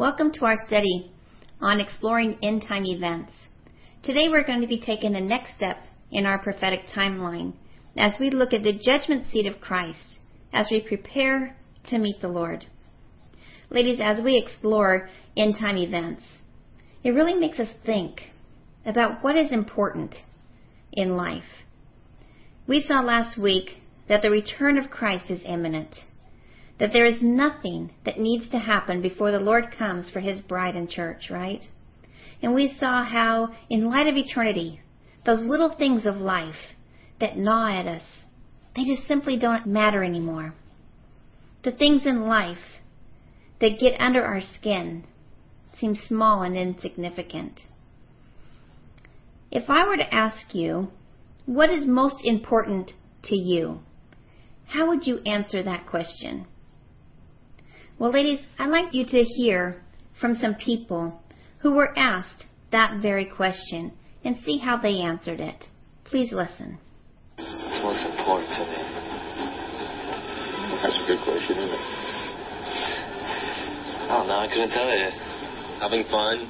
Welcome to our study on exploring end time events. Today we're going to be taking the next step in our prophetic timeline as we look at the judgment seat of Christ as we prepare to meet the Lord. Ladies, as we explore end time events, it really makes us think about what is important in life. We saw last week that the return of Christ is imminent, that there is nothing that needs to happen before the Lord comes for his bride and church, right? And we saw how, in light of eternity, those little things of life that gnaw at us, they just simply don't matter anymore. The things in life that get under our skin seem small and insignificant. If I were to ask you, what is most important to you? How would you answer that question? Well, ladies, I'd like you to hear from some people who were asked that very question and see how they answered it. Please listen. What's most important to me? That's a good question, isn't it? I don't know. I couldn't tell you. Having fun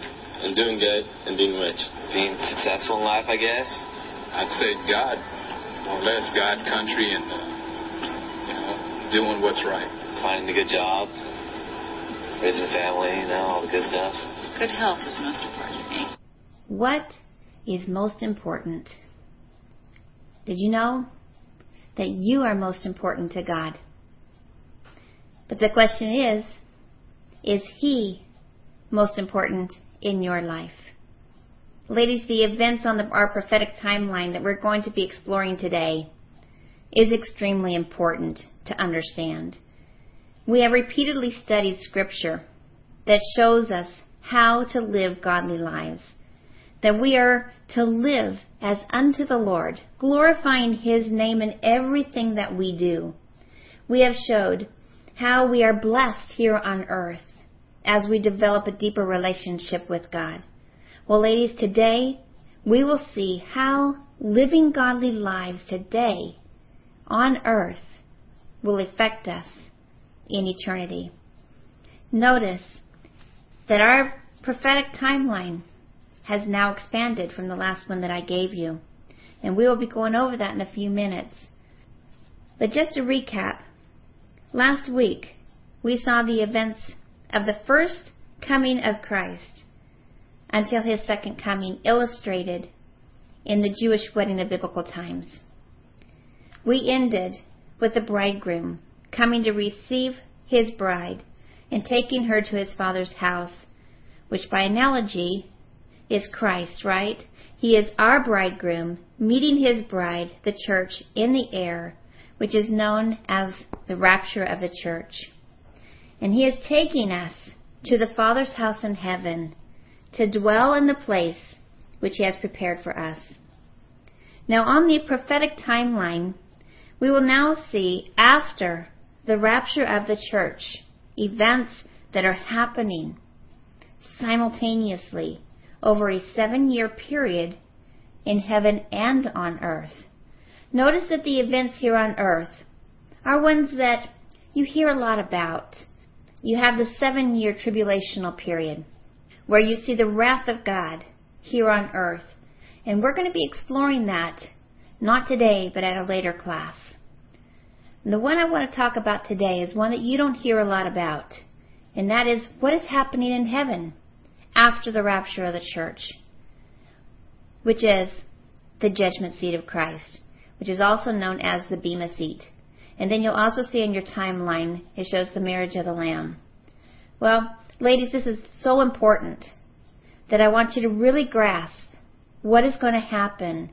and doing good and being rich. Being successful in life, I guess. I'd say God, more or less God, country, and uh, you know, doing what's right. Finding a good job, raising a family, you know, all the good stuff. Good health is most important to me. What is most important? Did you know that you are most important to God? But the question is, is He most important in your life? Ladies, the events on the, our prophetic timeline that we're going to be exploring today is extremely important to understand. We have repeatedly studied scripture that shows us how to live godly lives, that we are to live as unto the Lord, glorifying His name in everything that we do. We have showed how we are blessed here on earth as we develop a deeper relationship with God. Well, ladies, today we will see how living godly lives today on earth will affect us in eternity. Notice that our prophetic timeline has now expanded from the last one that I gave you. And we will be going over that in a few minutes. But just to recap, last week we saw the events of the first coming of Christ until his second coming illustrated in the Jewish wedding of biblical times. We ended with the bridegroom coming to receive his bride and taking her to his father's house, which by analogy is Christ, right? He is our bridegroom, meeting his bride, the church, in the air, which is known as the rapture of the church. And he is taking us to the Father's house in heaven to dwell in the place which he has prepared for us. Now, on the prophetic timeline, we will now see after the rapture of the church events that are happening simultaneously over a seven year period in heaven and on earth. Notice that the events here on earth are ones that you hear a lot about. You have the seven year tribulational period where you see the wrath of God here on earth. And we're going to be exploring that not today, but at a later class. The one I want to talk about today is one that you don't hear a lot about, and that is what is happening in heaven after the rapture of the church, which is the judgment seat of Christ, which is also known as the Bema seat. And then you'll also see in your timeline, it shows the marriage of the Lamb. Well, ladies, this is so important that I want you to really grasp what is going to happen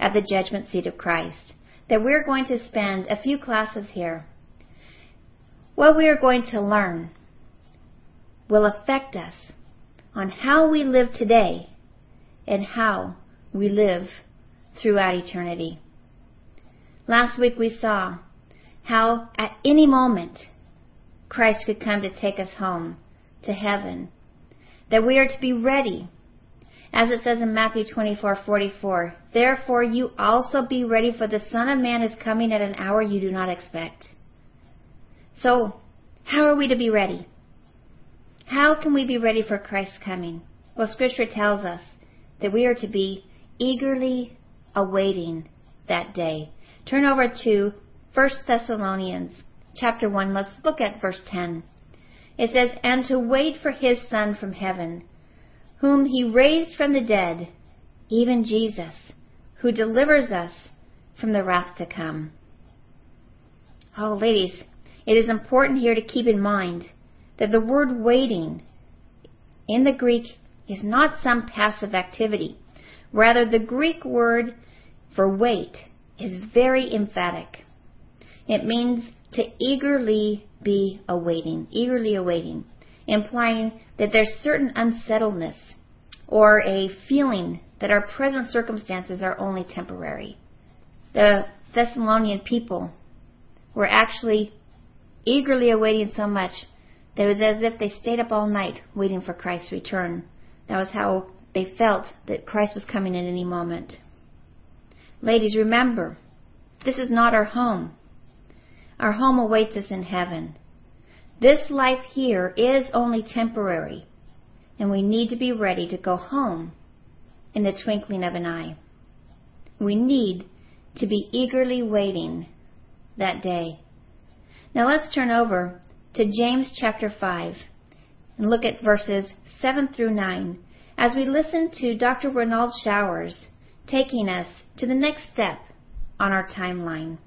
at the judgment seat of Christ. That we're going to spend a few classes here. What we are going to learn will affect us on how we live today and how we live throughout eternity. Last week we saw how at any moment Christ could come to take us home to heaven. That we are to be ready. As it says in Matthew 24:44, "Therefore you also be ready for the Son of man is coming at an hour you do not expect." So, how are we to be ready? How can we be ready for Christ's coming? Well, Scripture tells us that we are to be eagerly awaiting that day. Turn over to 1 Thessalonians chapter 1. Let's look at verse 10. It says, And to wait for his Son from heaven, whom he raised from the dead, even Jesus, who delivers us from the wrath to come. Oh, ladies, it is important here to keep in mind that the word waiting in the Greek is not some passive activity. Rather, the Greek word for wait is very emphatic. It means to eagerly be awaiting, eagerly awaiting, implying that there's certain unsettledness or a feeling that our present circumstances are only temporary. The Thessalonian people were actually eagerly awaiting so much that it was as if they stayed up all night waiting for Christ's return. That was how they felt that Christ was coming at any moment. Ladies, remember, this is not our home. Our home awaits us in heaven. This life here is only temporary, and we need to be ready to go home in the twinkling of an eye. We need to be eagerly waiting that day. Now let's turn over to James chapter 5 and look at verses 7 through 9 as we listen to Dr. Renald Showers taking us to the next step on our timeline.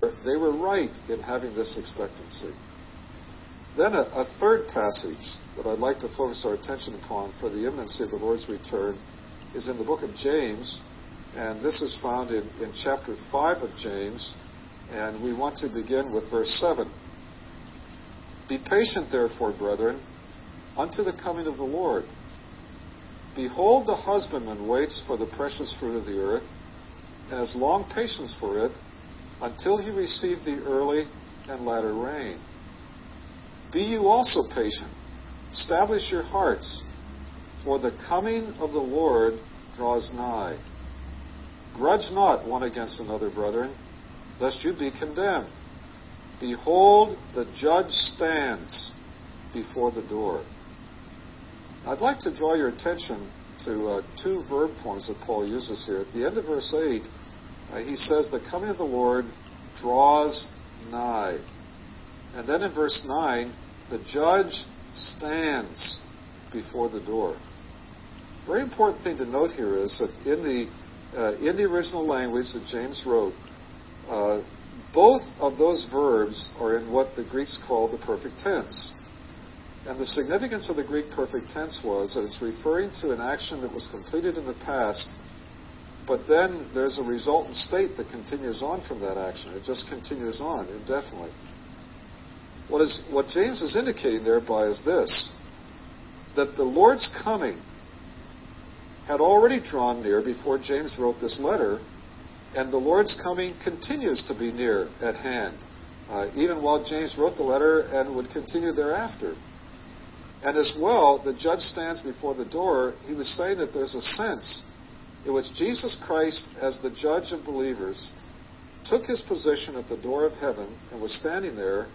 They were right in having this expectancy. Then a, a, third passage that I'd like to focus our attention upon for the imminency of the Lord's return is in the book of James, and this is found in, in chapter 5 of James, and we want to begin with verse 7. Be patient, therefore, brethren, unto the coming of the Lord. Behold, the husbandman waits for the precious fruit of the earth, and has long patience for it, until he receive the early and latter rain. Be you also patient. Establish your hearts, for the coming of the Lord draws nigh. Grudge not one against another, brethren, lest you be condemned. Behold, the judge stands before the door. I'd like to draw your attention to uh, two verb forms that Paul uses here. At the end of verse 8, uh, he says, The coming of the Lord draws nigh. And then in verse 9, the judge stands before the door. Very important thing to note here is that in the uh, in the original language that James wrote, uh, both of those verbs are in what the Greeks call the perfect tense. And the significance of the Greek perfect tense was that it's referring to an action that was completed in the past, but then there's a resultant state that continues on from that action. It just continues on indefinitely. What, is, what James is indicating thereby is this that the Lord's coming had already drawn near before James wrote this letter, and the Lord's coming continues to be near at hand, uh, even while James wrote the letter and would continue thereafter. And as well, the judge stands before the door. He was saying that there's a sense in which Jesus Christ, as the judge of believers, took his position at the door of heaven and was standing there.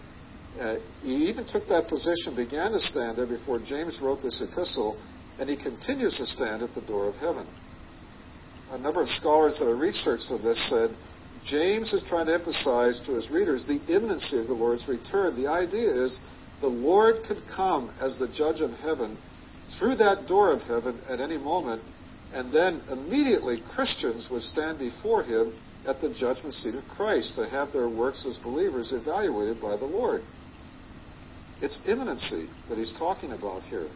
Uh, he even took that position, began to stand there before James wrote this epistle, and he continues to stand at the door of heaven. A number of scholars that have researched on this said James is trying to emphasize to his readers the imminency of the Lord's return. The idea is the Lord could come as the judge of heaven through that door of heaven at any moment, and then immediately Christians would stand before him at the judgment seat of Christ to have their works as believers evaluated by the Lord. It's imminency that he's talking about here.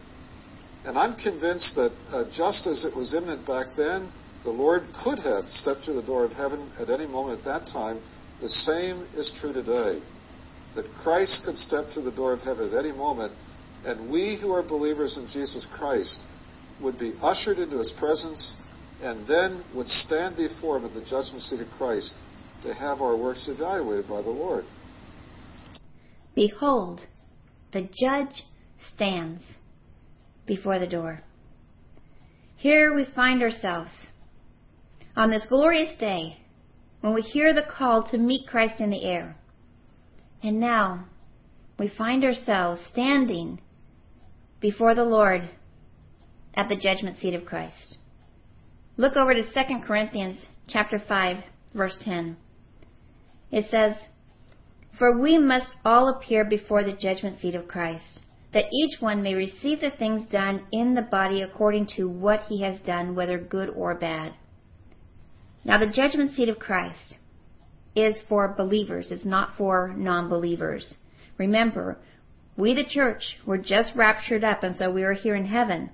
And I'm convinced that uh, just as it was imminent back then, the Lord could have stepped through the door of heaven at any moment at that time. The same is true today that Christ could step through the door of heaven at any moment, and we who are believers in Jesus Christ would be ushered into his presence and then would stand before him at the judgment seat of Christ to have our works evaluated by the Lord. Behold, the judge stands before the door. Here we find ourselves on this glorious day when we hear the call to meet Christ in the air. And now we find ourselves standing before the Lord at the judgment seat of Christ. Look over to 2 Corinthians chapter 5 verse 10. It says, For we must all appear before the judgment seat of Christ, that each one may receive the things done in the body according to what he has done, whether good or bad. Now the judgment seat of Christ is for believers, it's not for non-believers. Remember, we the church were just raptured up and so we are here in heaven.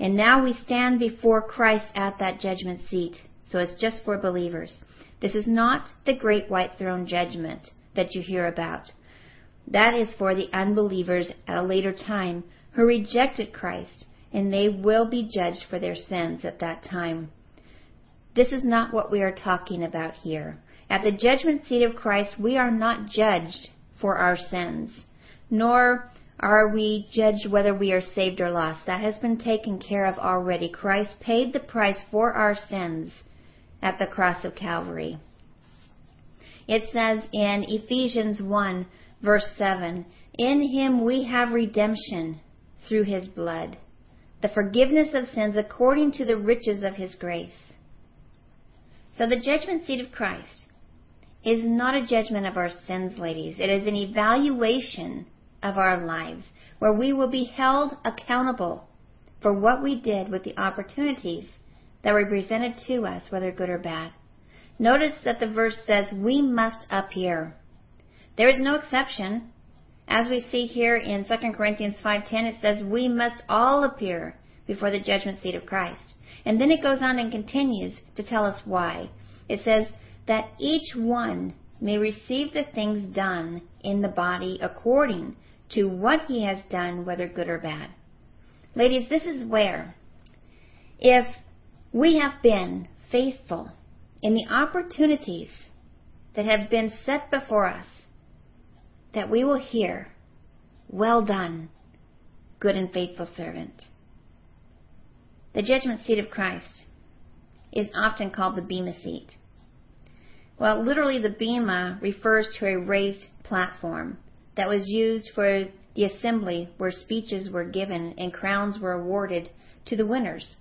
And now we stand before Christ at that judgment seat. So it's just for believers. This is not the great white throne judgment that you hear about. That is for the unbelievers at a later time who rejected Christ, and they will be judged for their sins at that time. This is not what we are talking about here. At the judgment seat of Christ, we are not judged for our sins, nor are we judged whether we are saved or lost. That has been taken care of already. Christ paid the price for our sins at the cross of Calvary. It says in Ephesians 1 verse 7, In him we have redemption through his blood, the forgiveness of sins according to the riches of his grace. So the judgment seat of Christ is not a judgment of our sins, ladies. It is an evaluation of our lives where we will be held accountable for what we did with the opportunities that were presented to us, whether good or bad. Notice that the verse says we must appear. There is no exception. As we see here in 2 Corinthians 5:10 it says we must all appear before the judgment seat of Christ. And then it goes on and continues to tell us why. It says that each one may receive the things done in the body according to what he has done, whether good or bad. Ladies, this is where, if we have been faithful in the opportunities that have been set before us, that we will hear, Well done, good and faithful servant. The judgment seat of Christ is often called the Bema seat. Well, literally, the Bema refers to a raised platform that was used for the assembly where speeches were given and crowns were awarded to the winners.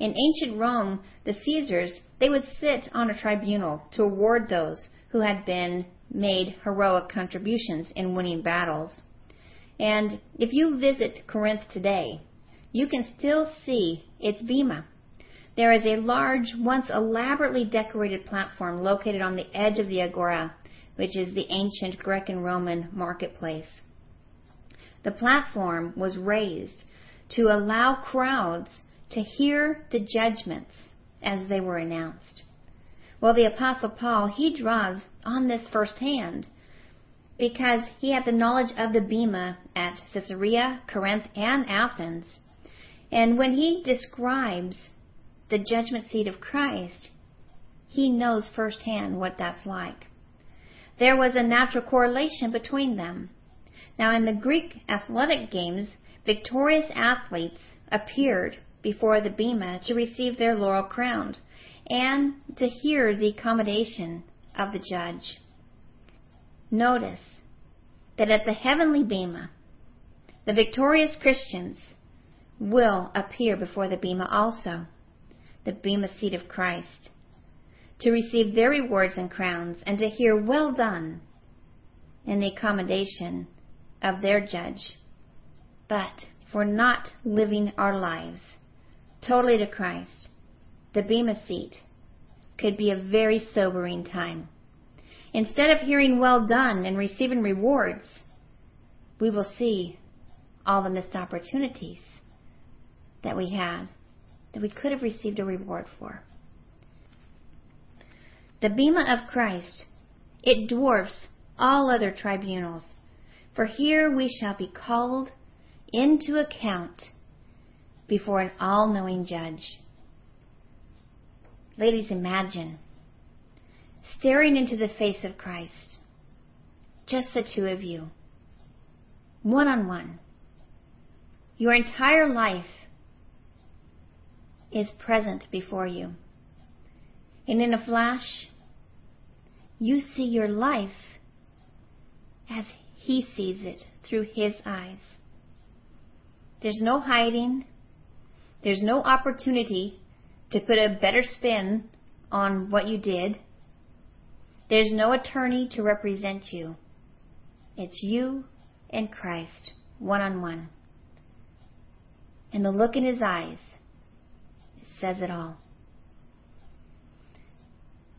In ancient Rome, the Caesars, they would sit on a tribunal to award those who had been made heroic contributions in winning battles. And if you visit Corinth today, you can still see its bema. There is a large, once elaborately decorated platform located on the edge of the agora, which is the ancient Greek and Roman marketplace. The platform was raised to allow crowds to hear the judgments as they were announced. Well, the Apostle Paul, he draws on this firsthand because he had the knowledge of the Bema at Caesarea, Corinth, and Athens. And when he describes the judgment seat of Christ, he knows firsthand what that's like. There was a natural correlation between them. Now, in the Greek athletic games, victorious athletes appeared before the Bema to receive their laurel crown and to hear the accommodation of the judge. Notice that at the heavenly Bema, the victorious Christians will appear before the Bema also, the Bema seat of Christ, to receive their rewards and crowns and to hear well done in the accommodation of their judge. But for not living our lives totally to Christ, the Bema seat could be a very sobering time. Instead of hearing well done and receiving rewards, we will see all the missed opportunities that we had that we could have received a reward for. The Bema of Christ, it dwarfs all other tribunals, for here we shall be called into account before an all knowing judge. Ladies, imagine staring into the face of Christ, just the two of you, one on one. Your entire life is present before you. And in a flash, you see your life as He sees it through His eyes. There's no hiding. There's no opportunity to put a better spin on what you did. There's no attorney to represent you. It's you and Christ, one on one. And the look in his eyes says it all.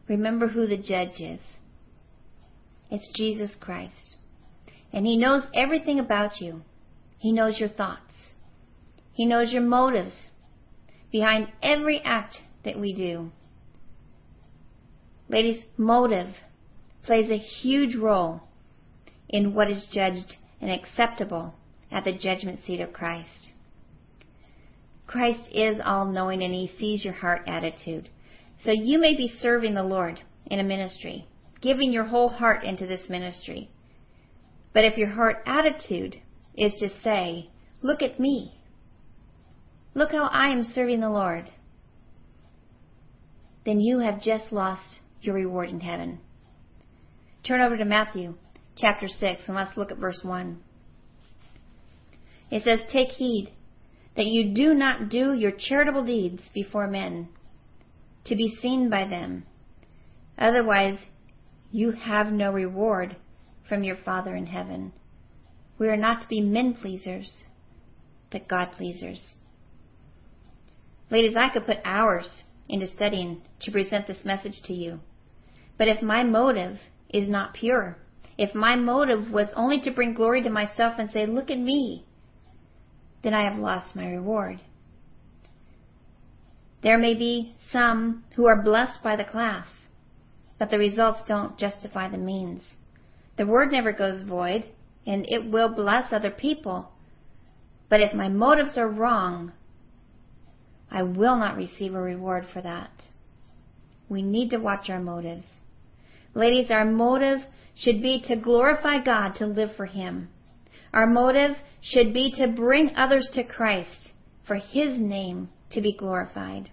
Remember who the judge is. It's Jesus Christ. And he knows everything about you. He knows your thoughts. He knows your motives behind every act that we do. Ladies, motive plays a huge role in what is judged and acceptable at the judgment seat of Christ. Christ is all knowing and he sees your heart attitude. So you may be serving the Lord in a ministry, giving your whole heart into this ministry. But if your heart attitude is to say, look at me. Look how I am serving the Lord. Then you have just lost your reward in heaven. Turn over to Matthew chapter 6 and let's look at verse 1. It says, Take heed that you do not do your charitable deeds before men to be seen by them. Otherwise, you have no reward from your Father in heaven. We are not to be men pleasers, but God pleasers. Ladies, I could put hours into studying to present this message to you. But if my motive is not pure, if my motive was only to bring glory to myself and say, look at me, then I have lost my reward. There may be some who are blessed by the class, but the results don't justify the means. The word never goes void, and it will bless other people. But if my motives are wrong, I will not receive a reward for that. We need to watch our motives. Ladies, our motive should be to glorify God, to live for Him. Our motive should be to bring others to Christ, for His name to be glorified.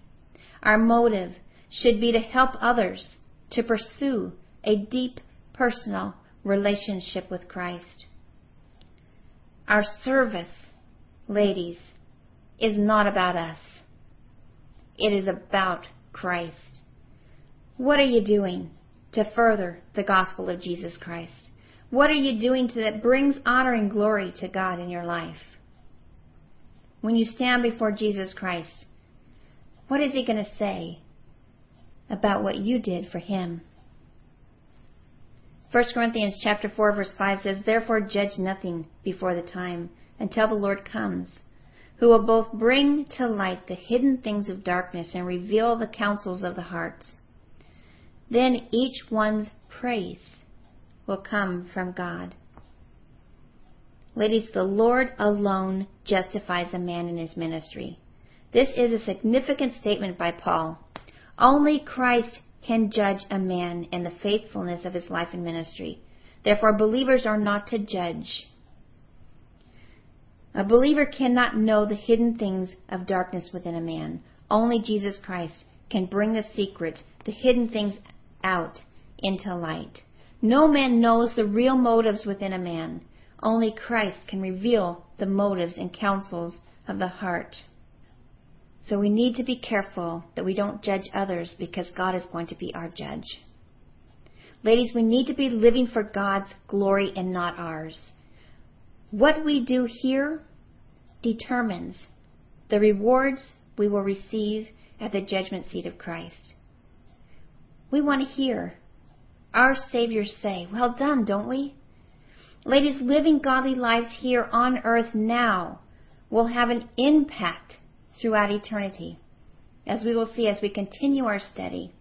Our motive should be to help others to pursue a deep personal relationship with Christ. Our service, ladies, is not about us. It is about Christ. What are you doing to further the gospel of Jesus Christ? What are you doing to, that brings honor and glory to God in your life? When you stand before Jesus Christ, what is he going to say about what you did for him? 1 Corinthians chapter 4 verse 5 says, Therefore judge nothing before the time until the Lord comes, who will both bring to light the hidden things of darkness and reveal the counsels of the hearts. Then each one's praise will come from God. Ladies, the Lord alone justifies a man in his ministry. This is a significant statement by Paul. Only Christ can judge a man in the faithfulness of his life and ministry. Therefore, believers are not to judge. A believer cannot know the hidden things of darkness within a man. Only Jesus Christ can bring the secret, the hidden things out into light. No man knows the real motives within a man. Only Christ can reveal the motives and counsels of the heart. So we need to be careful that we don't judge others because God is going to be our judge. Ladies, we need to be living for God's glory and not ours. What we do here determines the rewards we will receive at the judgment seat of Christ. We want to hear our Savior say, Well done, don't we? Ladies, living godly lives here on earth now will have an impact throughout eternity, as we will see as we continue our study.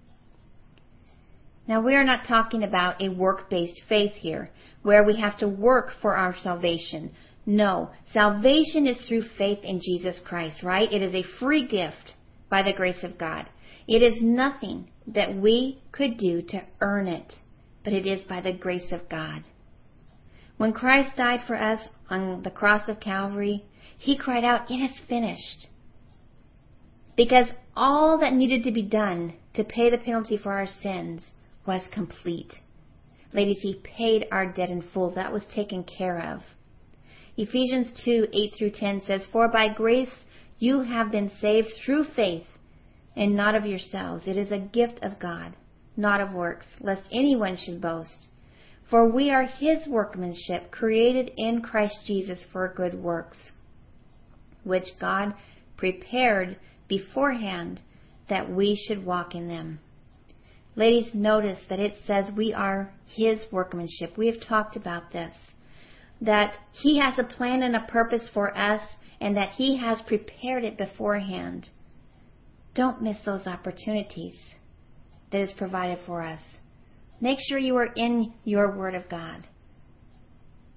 Now, we are not talking about a work based faith here, where we have to work for our salvation. No, salvation is through faith in Jesus Christ, right? It is a free gift by the grace of God. It is nothing that we could do to earn it, but it is by the grace of God. When Christ died for us on the cross of Calvary, he cried out, It is finished. Because all that needed to be done to pay the penalty for our sins was complete. Ladies, He paid our debt in full. That was taken care of. Ephesians 2 8 through 10 says, For by grace you have been saved through faith, and not of yourselves. It is a gift of God, not of works, lest anyone should boast. For we are his workmanship, created in Christ Jesus for good works, which God prepared beforehand that we should walk in them. Ladies, notice that it says we are his workmanship. We have talked about this. That he has a plan and a purpose for us, and that he has prepared it beforehand. Don't miss those opportunities that is provided for us. Make sure you are in your Word of God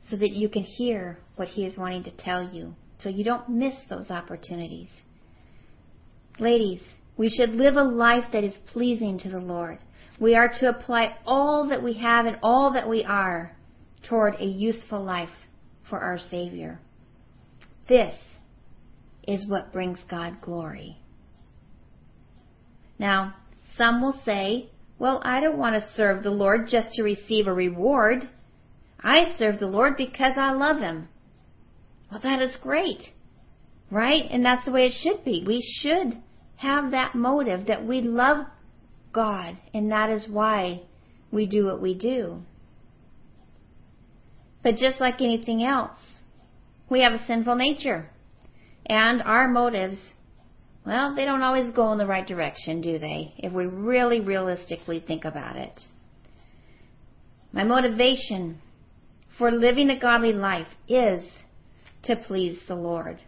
so that you can hear what He is wanting to tell you, so you don't miss those opportunities. Ladies, we should live a life that is pleasing to the Lord. We are to apply all that we have and all that we are toward a useful life for our Savior. This is what brings God glory. Now, some will say, well, I don't want to serve the Lord just to receive a reward. I serve the Lord because I love Him. Well, that is great. Right? And that's the way it should be. We should have that motive that we love God, and that is why we do what we do. But just like anything else, we have a sinful nature. And our motives well, they don't always go in the right direction, do they? If we really realistically think about it. My motivation for living a godly life is to please the Lord.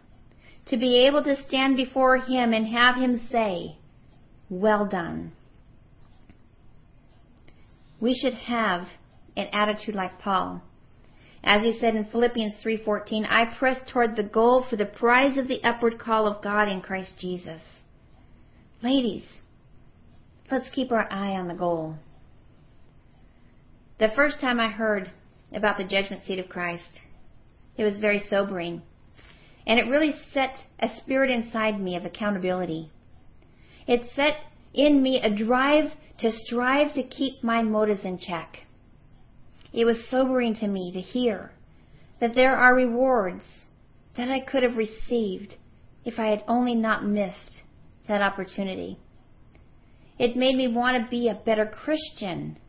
To be able to stand before Him and have Him say, Well done. We should have an attitude like Paul as he said in Philippians 3:14, I press toward the goal for the prize of the upward call of God in Christ Jesus. Ladies, let's keep our eye on the goal. The first time I heard about the judgment seat of Christ, it was very sobering. And it really set a spirit inside me of accountability. It set in me a drive to strive to keep my motives in check. It was sobering to me to hear that there are rewards that I could have received if I had only not missed that opportunity. It made me want to be a better Christian,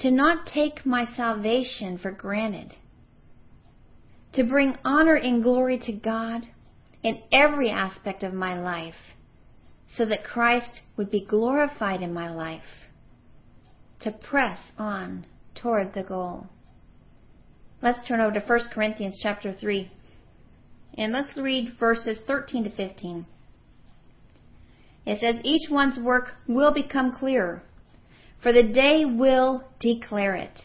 to not take my salvation for granted, to bring honor and glory to God in every aspect of my life, so that Christ would be glorified in my life to press on toward the goal. Let's turn over to 1 Corinthians chapter 3. And let's read verses 13 to 15. It says, Each one's work will become clearer, for the day will declare it,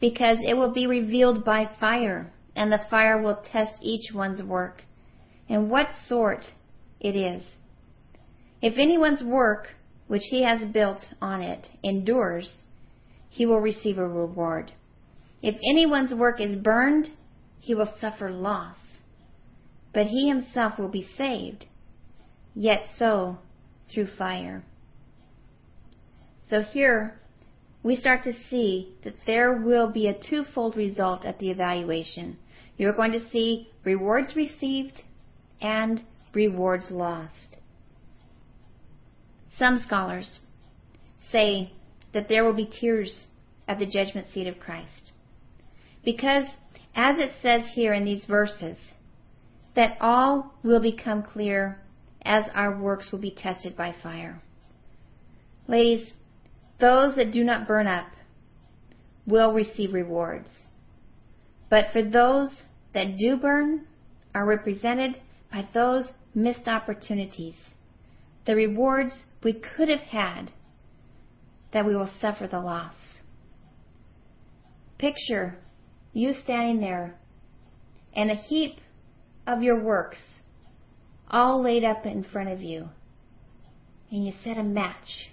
because it will be revealed by fire, and the fire will test each one's work, and what sort it is. If anyone's work which he has built on it endures, he will receive a reward. If anyone's work is burned, he will suffer loss, but he himself will be saved, yet so through fire. So here we start to see that there will be a twofold result at the evaluation. You're going to see rewards received and rewards lost. Some scholars say that there will be tears at the judgment seat of Christ. Because, as it says here in these verses, that all will become clear as our works will be tested by fire. Ladies, those that do not burn up will receive rewards. But for those that do burn are represented by those missed opportunities, the rewards we could have had, that we will suffer the loss. Picture you standing there and a heap of your works all laid up in front of you, and you set a match,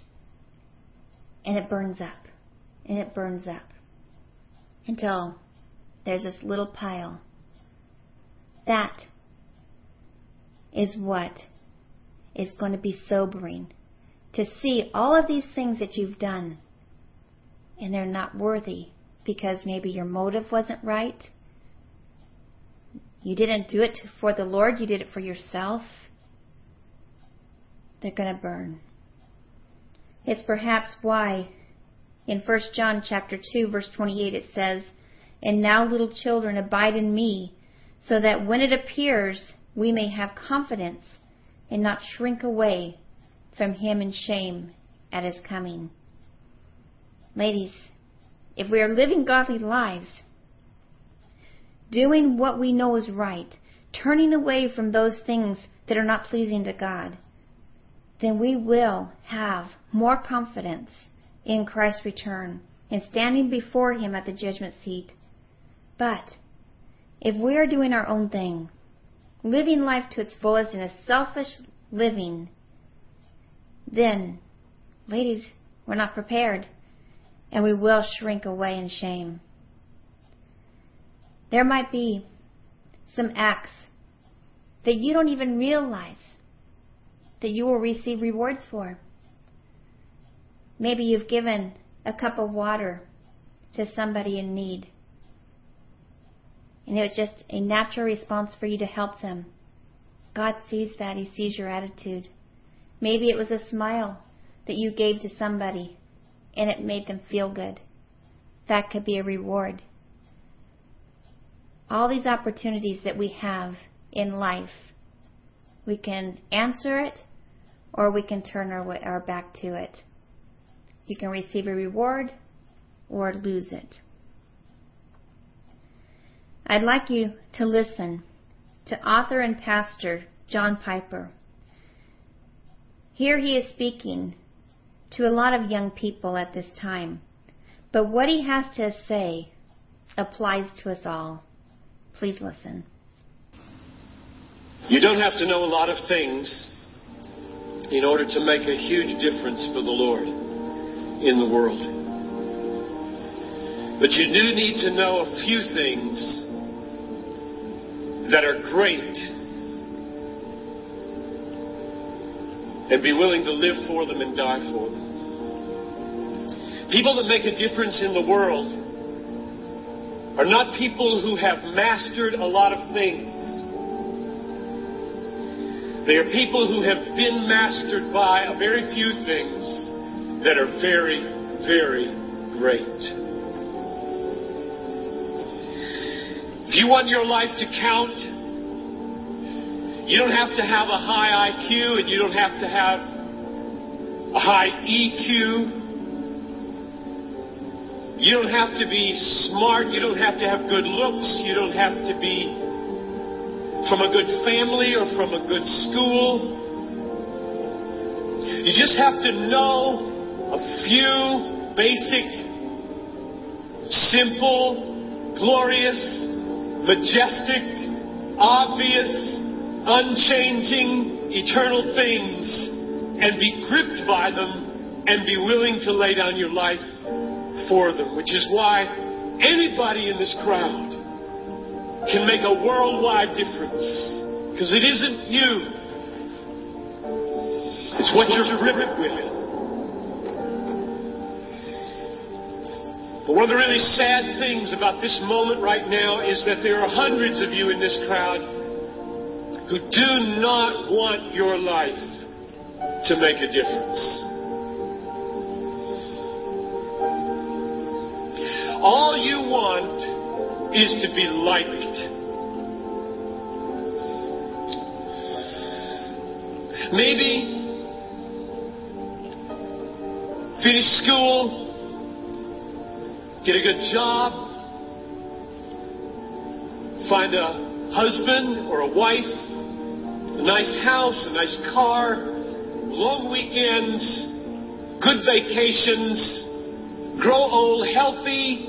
and it burns up, and it burns up until there's this little pile. That is what is going to be sobering to see all of these things that you've done and they're not worthy because maybe your motive wasn't right, you didn't do it for the Lord, you did it for yourself, they're going to burn. It's perhaps why in 1 John chapter 2 verse 28 it says, "And now little children abide in me, so that when it appears we may have confidence and not shrink away from him in shame at his coming." Ladies, if we are living godly lives, doing what we know is right, turning away from those things that are not pleasing to God, then we will have more confidence in Christ's return and standing before Him at the judgment seat. But if we are doing our own thing, living life to its fullest in a selfish living, then, ladies, we're not prepared and we will shrink away in shame. There might be some acts that you don't even realize that you will receive rewards for. Maybe you've given a cup of water to somebody in need. And it was just a natural response for you to help them. God sees that. He sees your attitude. Maybe it was a smile that you gave to somebody and it made them feel good. That could be a reward all these opportunities that we have in life, we can answer it or we can turn our, our back to it. You can receive a reward or lose it. I'd like you to listen to author and pastor John Piper. Here he is speaking to a lot of young people at this time, but what he has to say applies to us all. Please listen. You don't have to know a lot of things in order to make a huge difference for the Lord in the world. But you do need to know a few things that are great and be willing to live for them and die for them. People that make a difference in the world are not people who have mastered a lot of things. They are people who have been mastered by a very few things that are very, very great. If you want your life to count, you don't have to have a high IQ and you don't have to have a high EQ. You don't have to be smart. You don't have to have good looks. You don't have to be from a good family or from a good school. You just have to know a few basic, simple, glorious, majestic, obvious, unchanging, eternal things and be gripped by them and be willing to lay down your life for them, which is why anybody in this crowd can make a worldwide difference. Because it isn't you, it's what you're gripped with. But one of the really sad things about this moment right now is that there are hundreds of you in this crowd who do not want your life to make a difference. All you want is to be liked. Maybe finish school, get a good job, find a husband or a wife, nice house, a nice car, long weekends, good vacations, grow old healthy,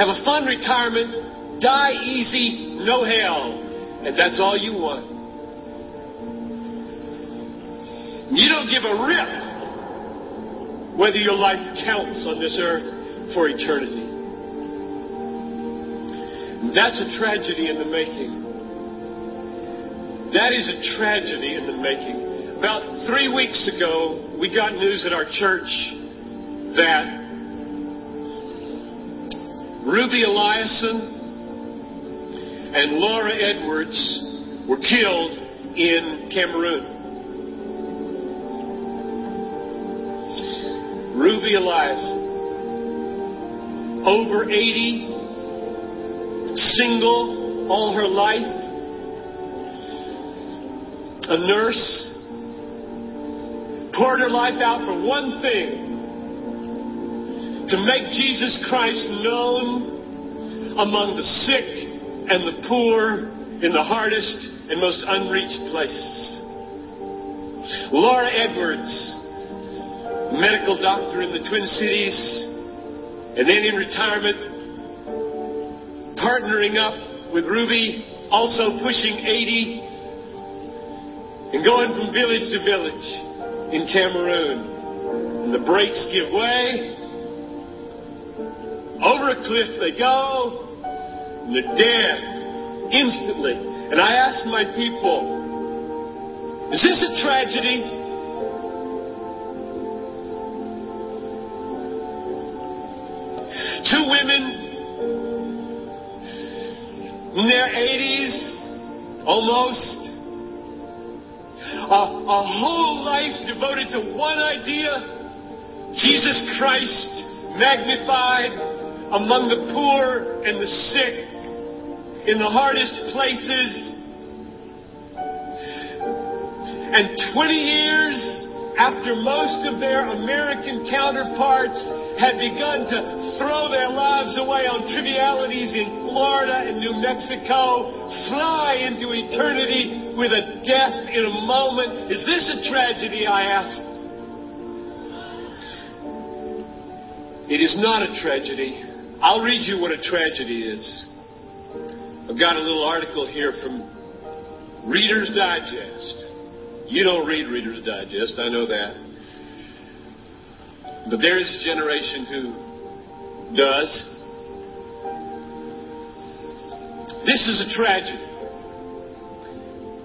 have a fun retirement, die easy, no hell. And that's all you want. You don't give a rip whether your life counts on this earth for eternity. That's a tragedy in the making. That is a tragedy in the making. About three weeks ago, we got news at our church that Ruby Eliason and Laura Edwards were killed in Cameroon. Ruby Eliason, over 80, single all her life, a nurse, poured her life out for one thing to make Jesus Christ known among the sick and the poor in the hardest and most unreached places. Laura Edwards, medical doctor in the Twin Cities, and then in retirement, partnering up with Ruby, also pushing 80, and going from village to village in Cameroon. And the brakes give way. Over a cliff they go, and they're dead instantly. And I asked my people, is this a tragedy? Two women in their 80s, almost. A, a whole life devoted to one idea Jesus Christ magnified among the poor and the sick in the hardest places. And 20 years after most of their American counterparts had begun to throw their lives away on trivialities in Florida and New Mexico, fly into eternity with a death in a moment. Is this a tragedy? I asked. It is not a tragedy. I'll read you what a tragedy is. I've got a little article here from Reader's Digest. You don't read Reader's Digest, I know that. But there is a generation who does. This is a tragedy.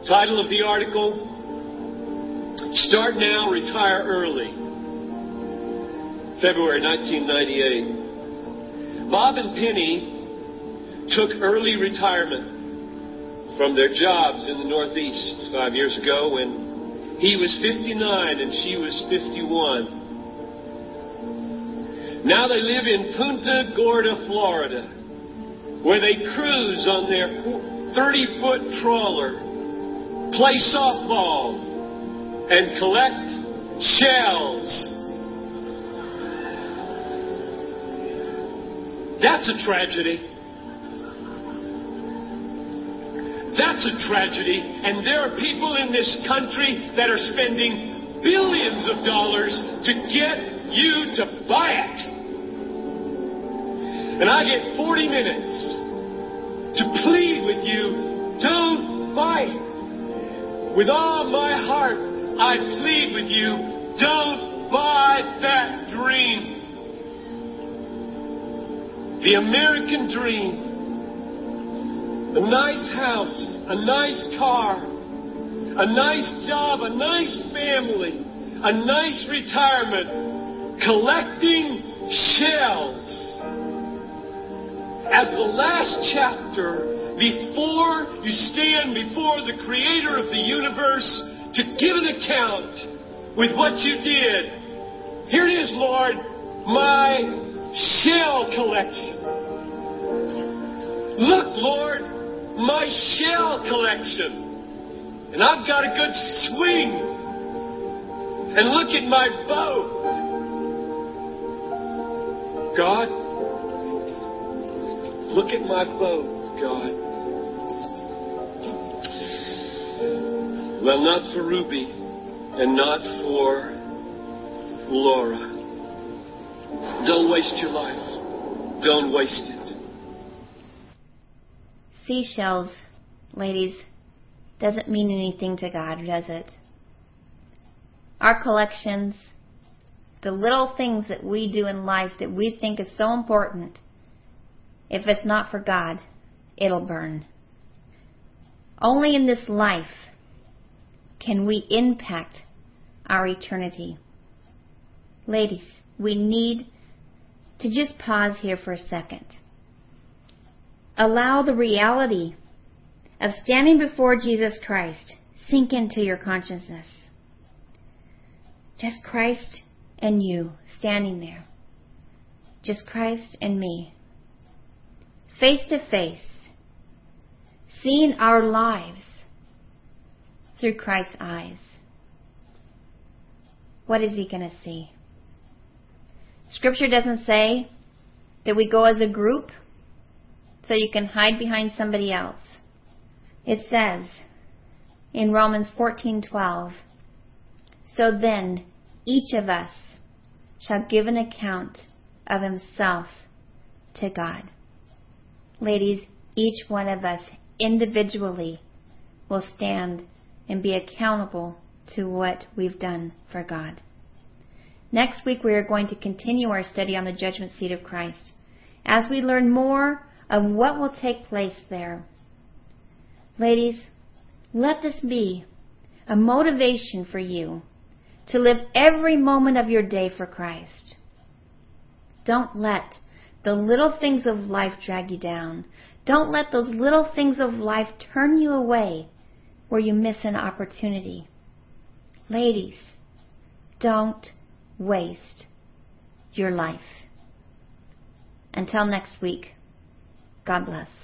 Title of the article Start Now, Retire Early. February 1998. Bob and Penny took early retirement from their jobs in the Northeast five years ago when he was 59 and she was 51. Now they live in Punta Gorda, Florida, where they cruise on their 30 foot trawler, play softball, and collect shells. That's a tragedy. That's a tragedy. And there are people in this country that are spending billions of dollars to get you to buy it. And I get 40 minutes to plead with you don't buy it. With all my heart, I plead with you don't buy that dream. The American dream a nice house, a nice car, a nice job, a nice family, a nice retirement, collecting shells. As the last chapter, before you stand before the Creator of the universe to give an account with what you did, here it is, Lord, my shell collection. Look, Lord, my shell collection. And I've got a good swing. And look at my boat. God, look at my boat, God. Well, not for Ruby and not for Laura. Don't waste your life. Don't waste it seashells, ladies, doesn't mean anything to God, does it? Our collections, the little things that we do in life that we think is so important, if it's not for God, it'll burn. Only in this life can we impact our eternity. Ladies, we need to just pause here for a second allow the reality of standing before Jesus Christ sink into your consciousness. Just Christ and you standing there. Just Christ and me. Face to face. Seeing our lives through Christ's eyes. What is he going to see? Scripture doesn't say that we go as a group so you can hide behind somebody else. It says in Romans 14:12, "So then each of us shall give an account of himself to God." Ladies, each one of us individually will stand and be accountable to what we've done for God. Next week, we are going to continue our study on the judgment seat of Christ as we learn more of what will take place there. Ladies, let this be a motivation for you to live every moment of your day for Christ. Don't let the little things of life drag you down. Don't let those little things of life turn you away where you miss an opportunity. Ladies, don't waste your life. Until next week, God bless.